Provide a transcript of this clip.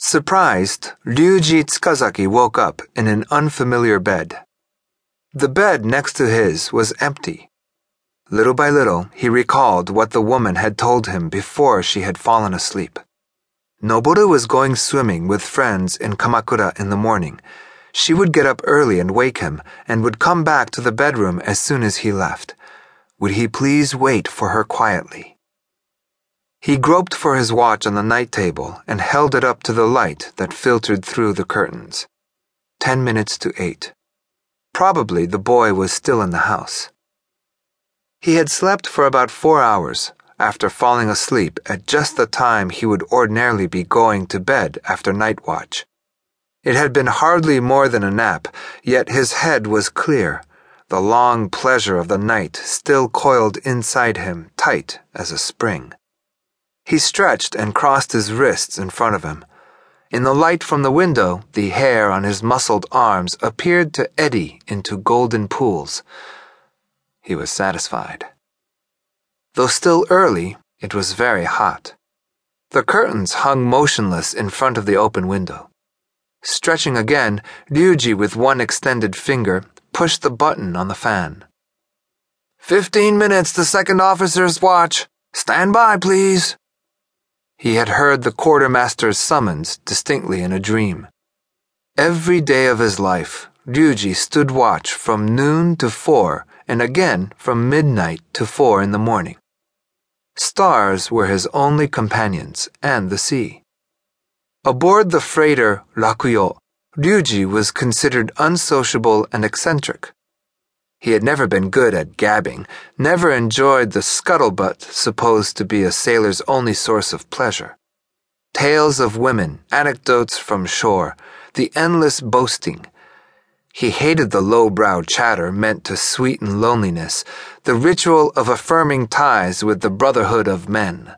Surprised, Ryuji Tsukazaki woke up in an unfamiliar bed. The bed next to his was empty. Little by little, he recalled what the woman had told him before she had fallen asleep. Noboru was going swimming with friends in Kamakura in the morning. She would get up early and wake him, and would come back to the bedroom as soon as he left. Would he please wait for her quietly? He groped for his watch on the night table and held it up to the light that filtered through the curtains. Ten minutes to eight. Probably the boy was still in the house. He had slept for about four hours after falling asleep at just the time he would ordinarily be going to bed after night watch. It had been hardly more than a nap, yet his head was clear, the long pleasure of the night still coiled inside him tight as a spring. He stretched and crossed his wrists in front of him. In the light from the window, the hair on his muscled arms appeared to eddy into golden pools. He was satisfied. Though still early, it was very hot. The curtains hung motionless in front of the open window. Stretching again, Ryuji, with one extended finger, pushed the button on the fan. Fifteen minutes to second officer's watch. Stand by, please. He had heard the quartermaster's summons distinctly in a dream. Every day of his life, Ryuji stood watch from noon to four and again from midnight to four in the morning. Stars were his only companions, and the sea. Aboard the freighter Rakuyo, Ryuji was considered unsociable and eccentric. He had never been good at gabbing, never enjoyed the scuttlebutt supposed to be a sailor's only source of pleasure. Tales of women, anecdotes from shore, the endless boasting, he hated the low-browed chatter meant to sweeten loneliness, the ritual of affirming ties with the brotherhood of men.